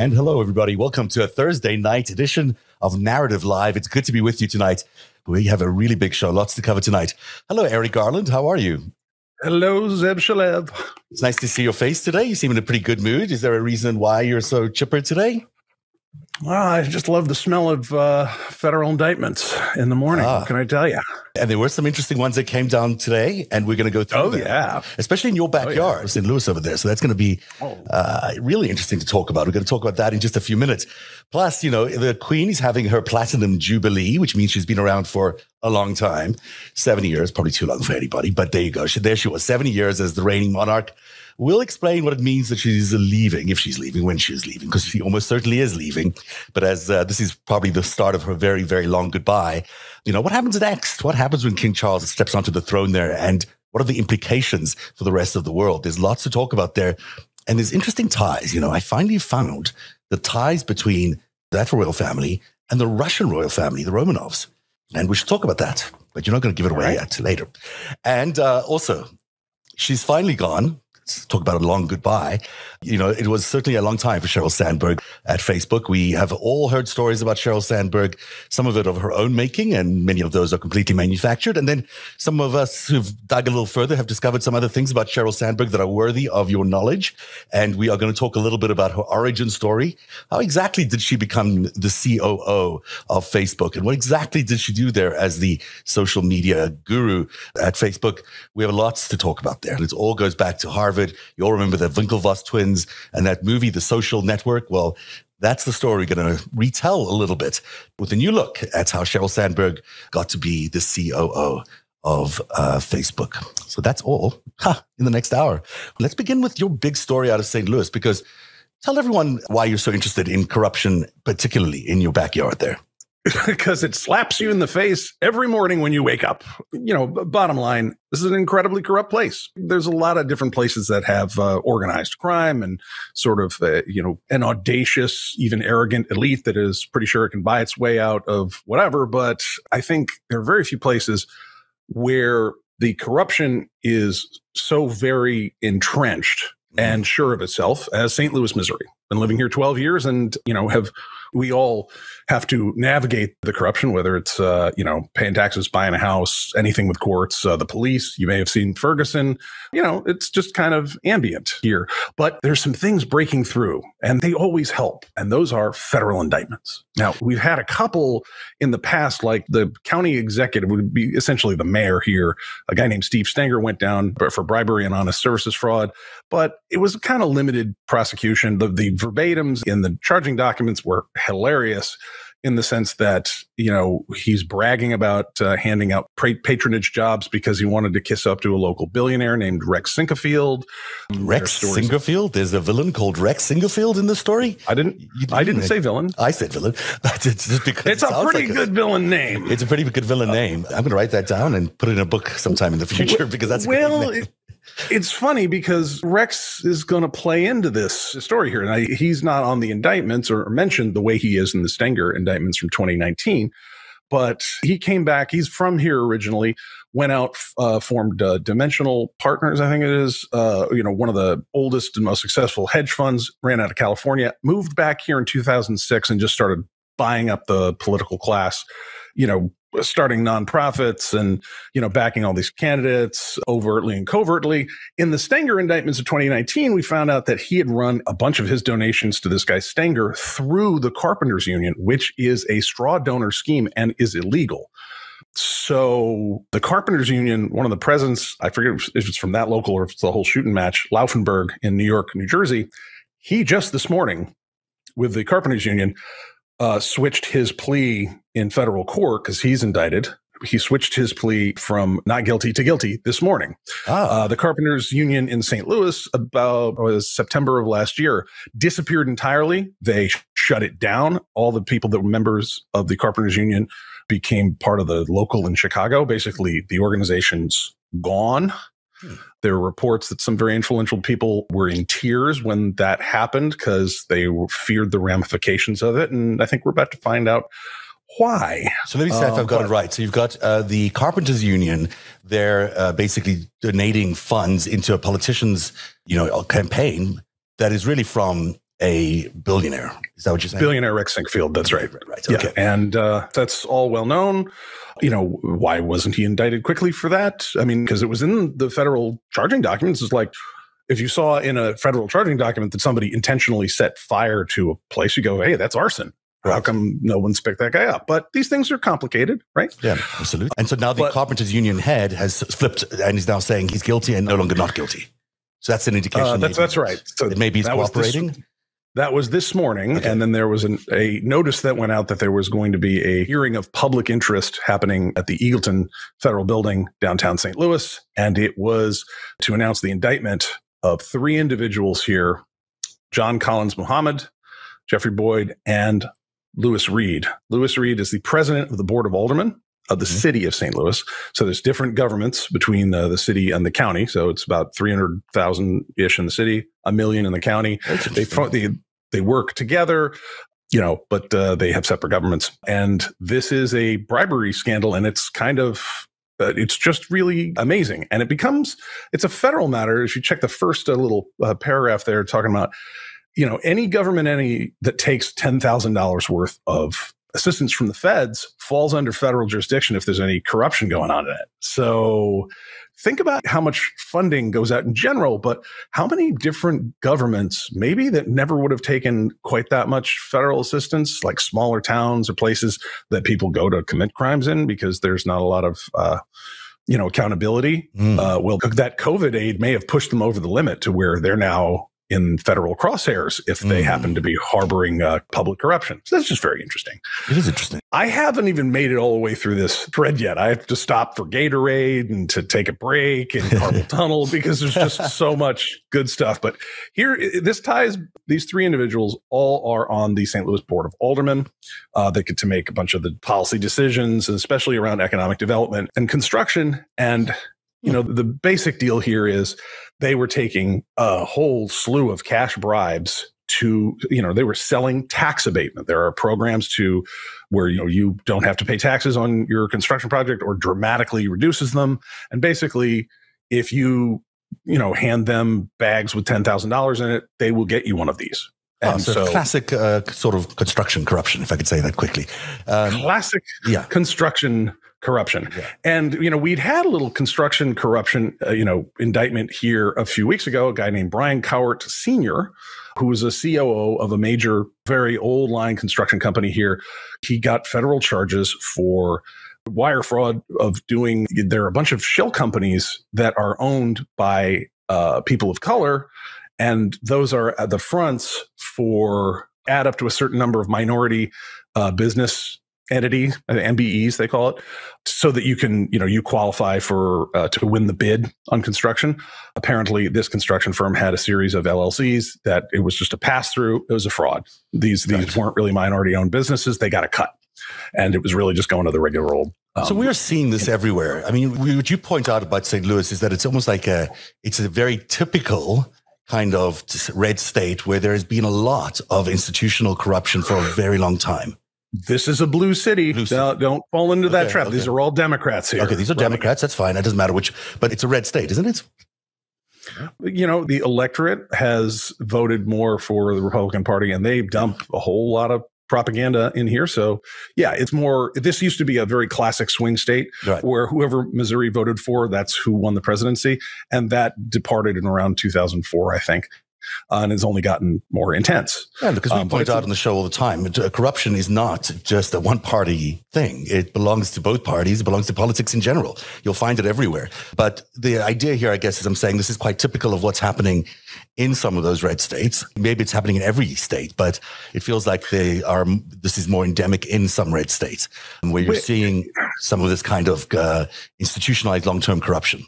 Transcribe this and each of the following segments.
And hello, everybody. Welcome to a Thursday night edition of Narativ Live. It's good to be with you tonight. We have a really big show, lots to cover tonight. Hello, Eric Garland. How are you? Hello, Zev Shalev. It's nice to see your face today. You seem in a pretty good mood. Is there a reason why you're so chipper today? Well, I just love the smell of uh, federal indictments in the morning. Ah. What can I tell you? And there were some interesting ones that came down today, and we're going to go through oh, them. yeah. Especially in your backyard, oh, yeah. St. Louis over there. So that's going to be oh. uh, really interesting to talk about. We're going to talk about that in just a few minutes. Plus, you know, the Queen is having her Platinum Jubilee, which means she's been around for a long time 70 years, probably too long for anybody. But there you go. She, there she was, 70 years as the reigning monarch. We'll explain what it means that she's leaving, if she's leaving, when she's leaving, because she almost certainly is leaving. But as uh, this is probably the start of her very, very long goodbye, you know, what happens next? What happens when King Charles steps onto the throne there? And what are the implications for the rest of the world? There's lots to talk about there. And there's interesting ties. You know, I finally found the ties between that royal family and the Russian royal family, the Romanovs. And we should talk about that, but you're not going to give it away right. yet later. And uh, also, she's finally gone talk about a long goodbye. You know, it was certainly a long time for Sheryl Sandberg at Facebook. We have all heard stories about Sheryl Sandberg, some of it of her own making, and many of those are completely manufactured. And then some of us who've dug a little further have discovered some other things about Sheryl Sandberg that are worthy of your knowledge. And we are going to talk a little bit about her origin story. How exactly did she become the COO of Facebook? And what exactly did she do there as the social media guru at Facebook? We have lots to talk about there. It all goes back to Harvard you all remember the Winklevoss twins and that movie, The Social Network. Well, that's the story we're going to retell a little bit with a new look at how Sheryl Sandberg got to be the COO of uh, Facebook. So that's all ha, in the next hour. Let's begin with your big story out of St. Louis because tell everyone why you're so interested in corruption, particularly in your backyard there. because it slaps you in the face every morning when you wake up. You know, bottom line, this is an incredibly corrupt place. There's a lot of different places that have uh, organized crime and sort of, uh, you know, an audacious, even arrogant elite that is pretty sure it can buy its way out of whatever. But I think there are very few places where the corruption is so very entrenched and sure of itself as St. Louis, Missouri. Been living here 12 years and, you know, have we all have to navigate the corruption, whether it's, uh, you know, paying taxes, buying a house, anything with courts, uh, the police. You may have seen Ferguson. You know, it's just kind of ambient here. But there's some things breaking through, and they always help. And those are federal indictments. Now, we've had a couple in the past, like the county executive would be essentially the mayor here. A guy named Steve Stenger went down for bribery and honest services fraud, but it was kind of limited prosecution. The, the verbatims in the charging documents were hilarious in the sense that you know he's bragging about uh, handing out patronage jobs because he wanted to kiss up to a local billionaire named Rex Sinquefield. Rex Sinquefield. There's a villain called Rex Sinquefield in the story. I didn't. didn't I didn't say villain. I said villain. it's just because it's it a pretty like good a, villain name. It's a pretty good villain name. I'm going to write that down and put it in a book sometime in the future because that's well. It's funny because Rex is going to play into this story here. And he's not on the indictments or mentioned the way he is in the Stenger indictments from 2019, but he came back. He's from here originally, went out, uh, formed uh, Dimensional Partners, I think it is, uh, you know, one of the oldest and most successful hedge funds, ran out of California, moved back here in 2006 and just started buying up the political class you know, starting nonprofits and you know backing all these candidates overtly and covertly. In the stenger indictments of 2019 we found out that he had run a bunch of his donations to this guy stenger through the carpenters union which is a straw donor scheme and is illegal. So the carpenters union one of the presidents i forget if it's from that local or if it's the whole shooting match laufenberg in new york new jersey he just this morning with the carpenters union uh, switched his plea in federal court because he's indicted. He switched his plea from not guilty to guilty this morning. Ah. Uh, the Carpenters Union in St. Louis, about was September of last year, disappeared entirely. They shut it down. All the people that were members of the Carpenters Union became part of the local in Chicago. Basically, the organization's gone. Hmm. There were reports that some very influential people were in tears when that happened because they feared the ramifications of it. And I think we're about to find out why. So let me see um, if I've got it right. So you've got uh, the Carpenters Union. They're uh, basically donating funds into a politician's, you know, campaign that is really from a billionaire. Is that what you're saying? Billionaire Rex Sinquefield. That's right. Right. right. Okay. Yeah. And uh, that's all well known. You know, why wasn't he indicted quickly for that? I mean, because it was in the federal charging documents. It's like if you saw in a federal charging document that somebody intentionally set fire to a place, you go, hey, that's arson. Right. How come no one's picked that guy up? But these things are complicated, right? Yeah, absolutely. And so now the but, Carpenters Union head has flipped and he's now saying he's guilty and no longer not guilty. So that's an indication. Uh, that's that's right. So it maybe he's cooperating. That was this morning, okay. and then there was an, a notice that went out that there was going to be a hearing of public interest happening at the Eagleton Federal Building downtown St. Louis, and it was to announce the indictment of three individuals here: John Collins Muhammad, Jeffrey Boyd, and Lewis Reed. Lewis Reed is the president of the Board of Aldermen of the mm-hmm. city of St. Louis. So there's different governments between the, the city and the county. So it's about 300,000 ish in the city, a million in the county. They, they, they work together, you know, but uh, they have separate governments. And this is a bribery scandal. And it's kind of, uh, it's just really amazing. And it becomes, it's a federal matter. If you check the first uh, little uh, paragraph there talking about, you know, any government any that takes $10,000 worth of assistance from the feds falls under federal jurisdiction if there's any corruption going on in it. So think about how much funding goes out in general, but how many different governments, maybe that never would have taken quite that much federal assistance, like smaller towns or places that people go to commit crimes in because there's not a lot of, uh, you know, accountability. Mm. Uh, well, that COVID aid may have pushed them over the limit to where they're now in federal crosshairs if they mm. happen to be harboring uh, public corruption. So that's just very interesting. It is interesting. I haven't even made it all the way through this thread yet. I have to stop for Gatorade and to take a break and carpal tunnel because there's just so much good stuff. But here, this ties these three individuals all are on the St. Louis Board of Aldermen. Uh, they get to make a bunch of the policy decisions, especially around economic development and construction. And you know, the basic deal here is they were taking a whole slew of cash bribes to, you know, they were selling tax abatement. There are programs to where, you know, you don't have to pay taxes on your construction project or dramatically reduces them. And basically, if you, you know, hand them bags with $10,000 in it, they will get you one of these. And oh, so, so, classic uh, sort of construction corruption, if I could say that quickly. Um, classic yeah. construction corruption. Yeah. And, you know, we'd had a little construction corruption, uh, you know, indictment here a few weeks ago, a guy named Brian Cowart Sr., who was a COO of a major, very old line construction company here. He got federal charges for wire fraud of doing, there are a bunch of shell companies that are owned by uh, people of color. And those are the fronts for add up to a certain number of minority uh, business entity, uh, MBEs they call it, so that you can, you know, you qualify for uh, to win the bid on construction. Apparently, this construction firm had a series of LLCs that it was just a pass through. It was a fraud. These these right. weren't really minority owned businesses. They got a cut, and it was really just going to the regular old. Um, so we are seeing this everywhere. I mean, what you point out about St. Louis is that it's almost like a it's a very typical kind of red state where there has been a lot of institutional corruption for a very long time this is a blue city. Blue city. Don't, don't, fall into that trap. Okay. These are all Democrats here. Okay, these are Democrats. That's fine. It doesn't matter which, but it's a red state, isn't it? You know, the electorate has voted more for the Republican Party and they dump a whole lot of propaganda in here. So, yeah, it's more, this used to be a very classic swing state right. where whoever Missouri voted for, that's who won the presidency. And that departed in around 2004, I think uh, and it's only gotten more intense. Yeah, because we um, point out on the show all the time, uh, corruption is not just a one party thing. It belongs to both parties. It belongs to politics in general. You'll find it everywhere. But the idea here, I guess, is I'm saying this is quite typical of what's happening in some of those red states. Maybe it's happening in every state, but it feels like they are. This is more endemic in some red states, where you're Wait. seeing some of this kind of uh, institutionalized long term corruption.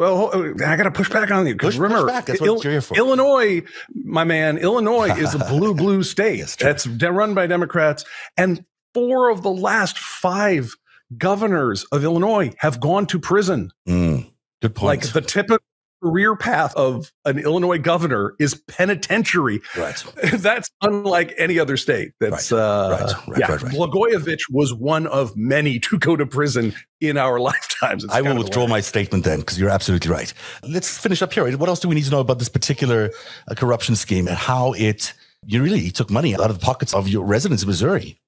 Well, I got to push back on you because remember, push That's what Il- for. Illinois, my man, Illinois is a blue blue state that's run by Democrats, and four of the last five governors of Illinois have gone to prison. Mm, good point. Like the typical career path of an Illinois governor is penitentiary. Right. That's unlike any other state. That's right. Uh, right. Right. yeah. Right. Right. Blagojevich was one of many to go to prison in our lifetimes. It's I will withdraw my statement then because you're absolutely right. Let's finish up here. What else do we need to know about this particular uh, corruption scheme and how it you really took money out of the pockets of your residents in Missouri.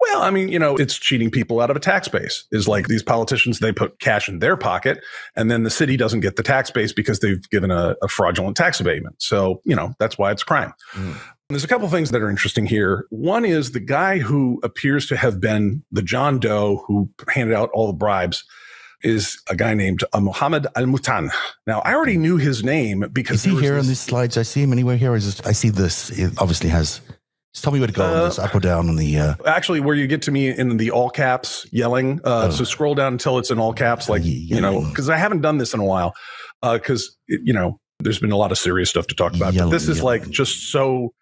Well, I mean, you know, it's cheating people out of a tax base. Is like these politicians, they put cash in their pocket, and then the city doesn't get the tax base because they've given a, a fraudulent tax abatement. So, you know, that's why it's crime. Mm. There's a couple things that are interesting here. One is the guy who appears to have been the John Doe who handed out all the bribes is a guy named uh, Mohammed Al Mutan. Now, I already knew his name because is he here this, on these slides? I see him anywhere here. I just I see this. It obviously has. Just tell me where to go uh, on this, up or down on the. Uh, actually, where you get to me in the all caps yelling. Uh, oh. So scroll down until it's in all caps, like you know, because I haven't done this in a while. Because uh, you know, there's been a lot of serious stuff to talk about. Yelling, but this is yelling. like just so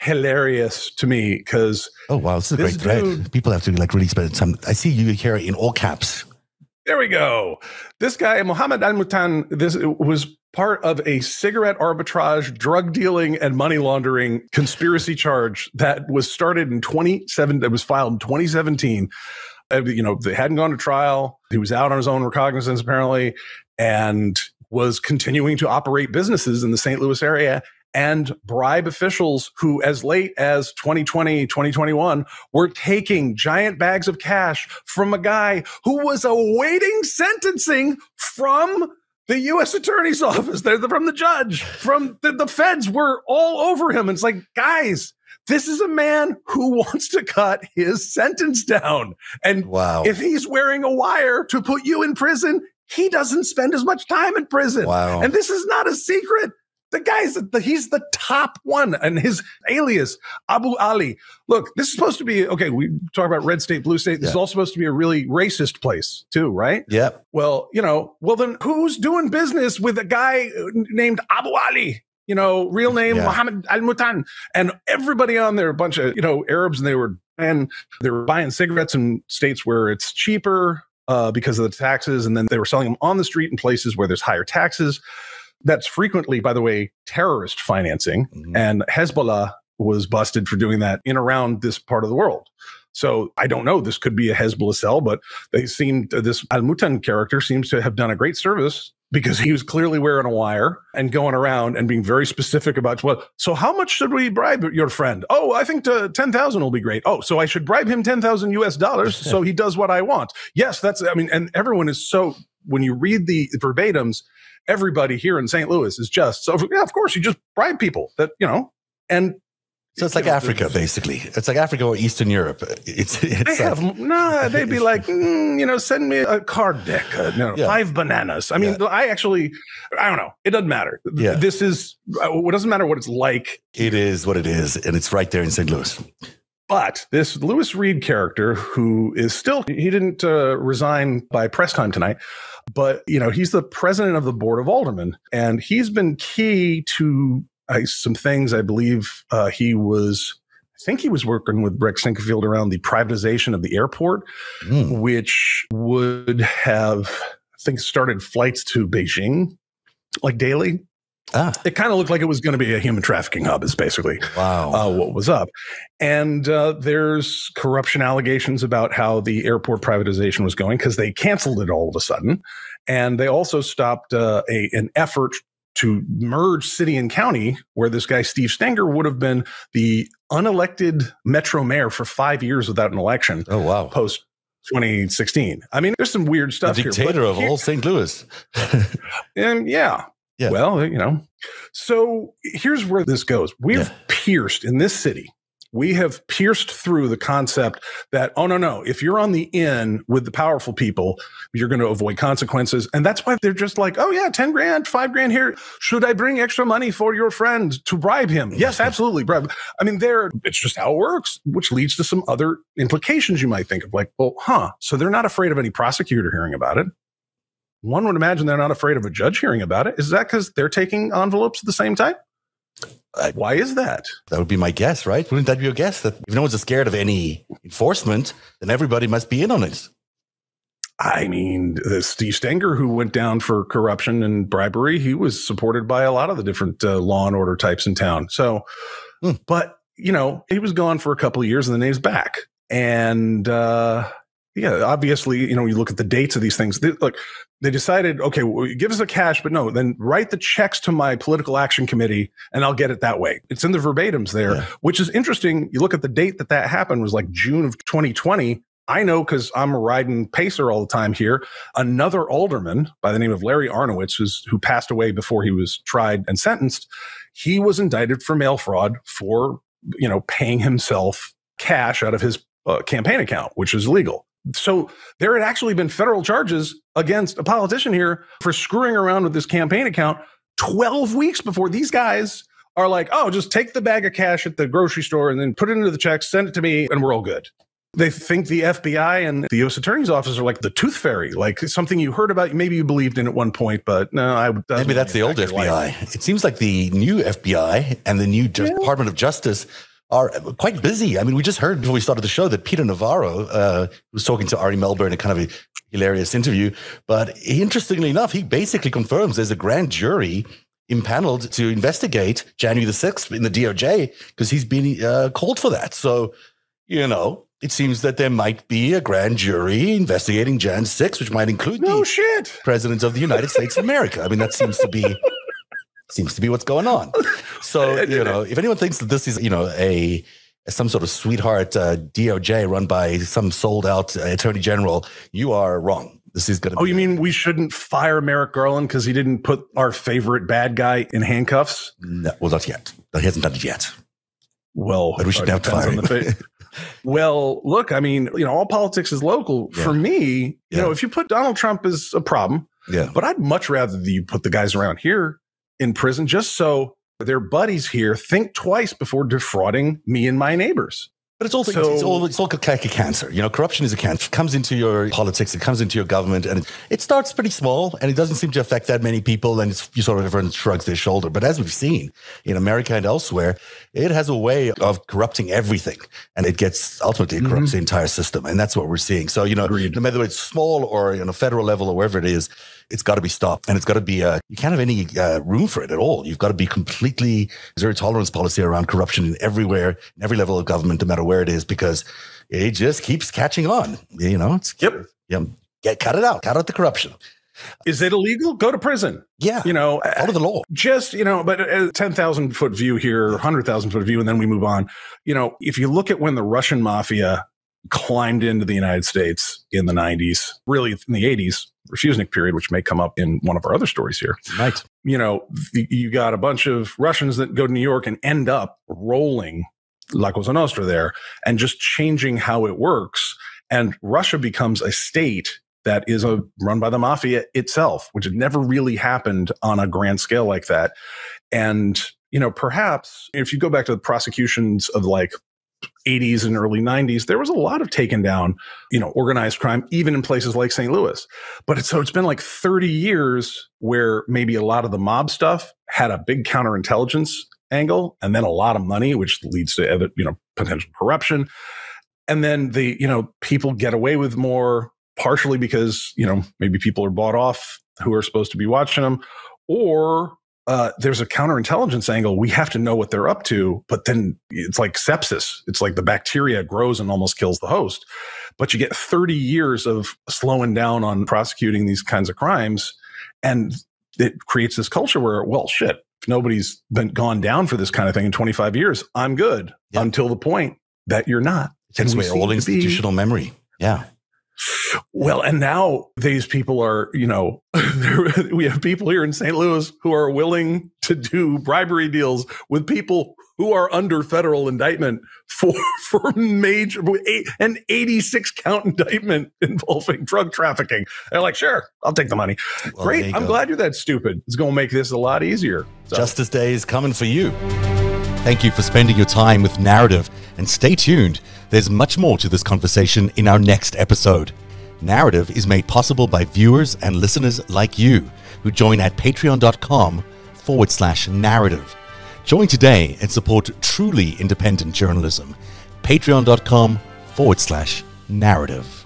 hilarious to me because oh wow, this is a great thread. People have to be like really spend time. I see you here in all caps. There we go. This guy, Mohammed Al Mutan, this was part of a cigarette arbitrage, drug dealing, and money laundering conspiracy charge that was started in 27, that was filed in 2017. Uh, you know, they hadn't gone to trial. He was out on his own recognizance, apparently, and was continuing to operate businesses in the St. Louis area and bribe officials who, as late as 2020, 2021, were taking giant bags of cash from a guy who was awaiting sentencing from the U.S. Attorney's Office. They're from the judge, from the, the feds were all over him. And it's like, guys, this is a man who wants to cut his sentence down. And wow. if he's wearing a wire to put you in prison, he doesn't spend as much time in prison. Wow. And this is not a secret. The guy's the, he's the top one, and his alias Abu Ali. Look, this is supposed to be okay. We talk about red state, blue state. This yeah. is all supposed to be a really racist place too, right? Yeah. Well, you know, well then who's doing business with a guy named Abu Ali? You know, real name yeah. Muhammad Al Mutan, and everybody on there, a bunch of you know Arabs, and they were and they were buying cigarettes in states where it's cheaper uh, because of the taxes, and then they were selling them on the street in places where there's higher taxes. That's frequently, by the way, terrorist financing. Mm-hmm. And Hezbollah was busted for doing that in around this part of the world. So I don't know. This could be a Hezbollah cell, but they seem this Al Mutan character seems to have done a great service because he was clearly wearing a wire and going around and being very specific about well so how much should we bribe your friend oh i think uh, 10,000 will be great oh so i should bribe him 10,000 us dollars so he does what i want yes that's i mean and everyone is so when you read the verbatims everybody here in St. Louis is just so yeah, of course you just bribe people that, you know, and so it's like know, Africa, basically. It's like Africa or Eastern Europe. It's, it's they have no. They'd be like, mm, you know, send me a card deck, uh, know, yeah. five bananas. I mean, yeah. I actually, I don't know. It doesn't matter. Yeah. This is. Uh, it doesn't matter what it's like. It is what it is, and it's right there in St. Louis. But this Lewis Reed character, who is still, he didn't uh, resign by press time tonight, but you know he's the president of the board of aldermen, and he's been key to uh, some things. I believe uh, he was. I think he was working with Rick Sinquefield around the privatization of the airport, mm. which would have, I think, started flights to Beijing like daily. Ah. It kind of looked like it was going to be a human trafficking hub, is basically wow. Uh, what was up. And uh, there's corruption allegations about how the airport privatization was going because they canceled it all of a sudden. And they also stopped uh, a, an effort to merge city and county, where this guy, Steve Stenger, would have been the unelected metro mayor for five years without an election. Oh, wow. Post 2016. I mean, there's some weird stuff the dictator here, of all St. Louis. and yeah, yeah. Well, you know, so here's where this goes. We've yeah. pierced in this city. We have pierced through the concept that, oh, no, no, if you're on the in with the powerful people, you're going to avoid consequences. And that's why they're just like, oh, yeah, 10 grand, five grand here. Should I bring extra money for your friend to bribe him? Yes, absolutely. Bribe. I mean, there, it's just how it works, which leads to some other implications you might think of like, well, huh. So they're not afraid of any prosecutor hearing about it one would imagine they're not afraid of a judge hearing about it. Is that because they're taking envelopes at the same time? Why is that? That would be my guess, right? Wouldn't that be your guess? That if no one's scared of any enforcement, then everybody must be in on it. I mean, the Steve Stenger, who went down for corruption and bribery, he was supported by a lot of the different uh, law and order types in town. So, hmm. but you know, he was gone for a couple of years and then he's back. And uh, Yeah, obviously, you know, you look at the dates of these things. They, look, they decided, okay, well, give us the cash, but no, then write the checks to my political action committee, and I'll get it that way. It's in the verbatims there, yeah. which is interesting. You look at the date that that happened was like June of 2020. I know because I'm riding Pacer all the time here. Another alderman by the name of Larry Arnowitz, who's, who passed away before he was tried and sentenced, he was indicted for mail fraud for you know paying himself cash out of his uh, campaign account, which is legal. So there had actually been federal charges against a politician here for screwing around with this campaign account 12 weeks before these guys are like, oh, just take the bag of cash at the grocery store and then put it into the check, send it to me, and we're all good. They think the FBI and the U.S. Attorney's Office are like the tooth fairy, like something you heard about, maybe you believed in at one point, but no, I maybe that's the old FBI. Life. It seems like the new FBI and the new yeah. Department of Justice are quite busy. I mean, we just heard before we started the show that Peter Navarro uh, was talking to Ari Melber in a kind of a hilarious interview. But interestingly enough, he basically confirms there's a grand jury impaneled to investigate January the 6th in the DOJ because he's been uh, called for that. So, you know, it seems that there might be a grand jury investigating Jan 6, which might include no the shit. president of the United States of America. I mean, that seems to be seems to be what's going on. So you know, if anyone thinks that this is you know a some sort of sweetheart uh, DOJ run by some sold out uh, attorney general, you are wrong. This is going to. Oh, you mean we shouldn't fire Merrick Garland because he didn't put our favorite bad guy in handcuffs? No, well, not yet. He hasn't done it yet. Well, but we should have to fire him. well, look, I mean, you know, all politics is local. Yeah. For me, you yeah. know, if you put Donald Trump as a problem, yeah. But I'd much rather that you put the guys around here in prison just so their buddies here think twice before defrauding me and my neighbors. But it's also so, it's, all it's all like a cancer. You know, corruption is a cancer. It comes into your politics, it comes into your government, and it, it starts pretty small, and it doesn't seem to affect that many people. And you sort of everyone shrugs their shoulder. But as we've seen in America and elsewhere, it has a way of corrupting everything, and it gets ultimately corrupts mm-hmm. the entire system, and that's what we're seeing. So you know, Agreed. no matter whether it's small or on a federal level or wherever it is, it's got to be stopped and it's got to be uh, you can't have any uh, room for it at all you've got to be completely zero tolerance policy around corruption in everywhere in every level of government no matter where it is because it just keeps catching on you know it's yep yeah get cut it out cut out the corruption is it illegal? Go to prison. Yeah. You know, out of the law. Just, you know, but a 10,000 foot view here, 100,000 foot view, and then we move on. You know, if you look at when the Russian mafia climbed into the United States in the 90s, really in the 80s, Refusenik period, which may come up in one of our other stories here. Right. You know, you got a bunch of Russians that go to New York and end up rolling La Cosa Nostra there and just changing how it works. And Russia becomes a state that is a run by the mafia itself, which had never really happened on a grand scale like that. And you know, perhaps if you go back to the prosecutions of like 80s and early 90s, there was a lot of taken down, you know, organized crime, even in places like St. Louis. But it's, so it's been like 30 years where maybe a lot of the mob stuff had a big counterintelligence angle and then a lot of money, which leads to, you know, potential corruption. And then the, you know, people get away with more partially because, you know, maybe people are bought off who are supposed to be watching them or uh, there's a counterintelligence angle. We have to know what they're up to, but then it's like sepsis. It's like the bacteria grows and almost kills the host. But you get 30 years of slowing down on prosecuting these kinds of crimes. And it creates this culture where, well, shit, if nobody's been gone down for this kind of thing in 25 years, I'm good until the point that you're not. It's away old institutional memory. Yeah. Well, and now these people are, you know, we have people here in St. Louis who are willing to do bribery deals with people who are under federal indictment for for major an 86 count indictment involving drug trafficking. They're like, sure, I'll take the money. Well, Great. I'm go. glad you're that stupid. It's going to make this a lot easier. So. Justice Day is coming for you. Thank you for spending your time with Narativ and stay tuned. There's much more to this conversation in our next episode. Narativ is made possible by viewers and listeners like you who join at patreon.com forward slash narativ. Join today and support truly independent journalism. Patreon.com forward slash narativ.